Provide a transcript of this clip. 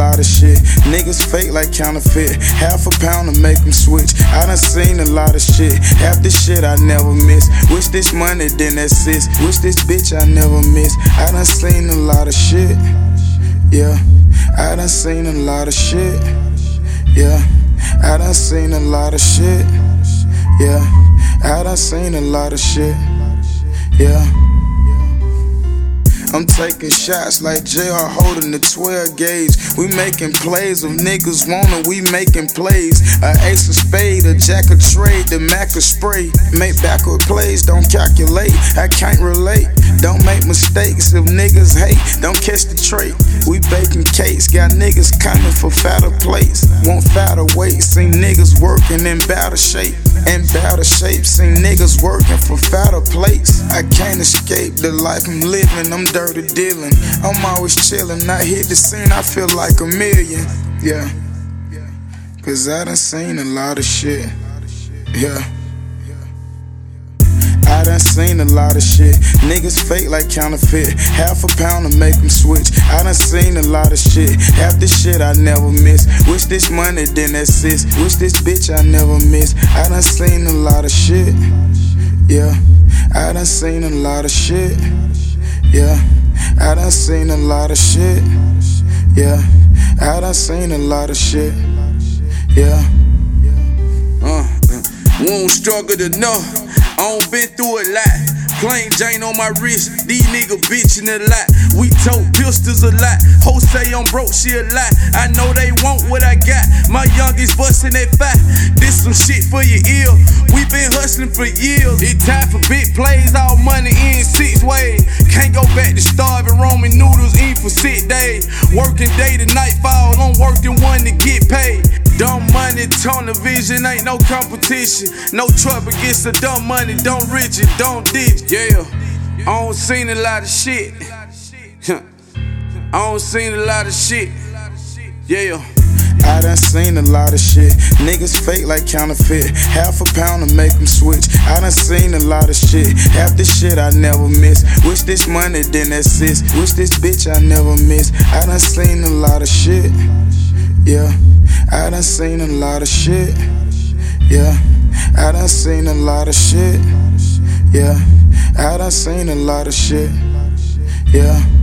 lot of shit. Niggas fake like counterfeit. Half a pound to make them switch. I done seen a lot of shit. Half the shit I never miss. Wish this money didn't exist. Wish this bitch I never miss. I done seen a lot of shit. Yeah, I done seen a lot of shit. Yeah, I done seen a lot of shit. Yeah, I done seen a lot of shit. Yeah. I'm taking shots like JR holding the 12 gauge. We making plays of niggas wanna, we making plays. A ace of spade, a jack of trade, the Mac of spray. Make backward plays, don't calculate. I can't relate. Don't make mistakes if niggas hate. Don't catch the trait. We baking cakes, got niggas coming for fatter plates. Want fatter weight, seen niggas working in better shape. In better shape, seen niggas working for fatter plates. I can't escape the life I'm living. I'm dirty dealing. I'm always chillin'. I hit the scene, I feel like a million. Yeah. Cause I done seen a lot of shit. Yeah. I done seen a lot of shit. Niggas fake like counterfeit. Half a pound to make them switch. I done seen a lot of shit. Half the shit I never miss. Wish this money didn't exist. Wish this bitch I never miss. I done seen a lot of shit. I done seen a lot of shit. Yeah, I done seen a lot of shit. Yeah, I done seen a lot of shit. Yeah. Uh, uh, won't struggle enough. I don't been through a lot. Plain Jane on my wrist, these niggas bitchin' a lot. We tote pistols a lot. Hoes say I'm broke, she a lot. I know they want what I got. My youngest bustin' that fat. This some shit for your ear. We been hustling for years. It time for big plays, all money in six ways. Can't go back to starving Roman noodles, eat for six days. Working day to nightfall, I'm working one to get paid. Dumb money, tunnel vision, ain't no competition. No trouble gets the dumb money, don't rich it, don't ditch. Yeah, I don't seen a lot of shit. I don't seen a lot of shit. Yeah. I done seen a lot of shit. Niggas fake like counterfeit. Half a pound to make them switch. I done seen a lot of shit. Half the shit I never miss. Wish this money didn't exist. Wish this bitch I never miss. I done seen a lot of shit. Yeah. I done seen a lot of shit. Yeah, I done seen a lot of shit. Yeah, I done seen a lot of shit. Yeah.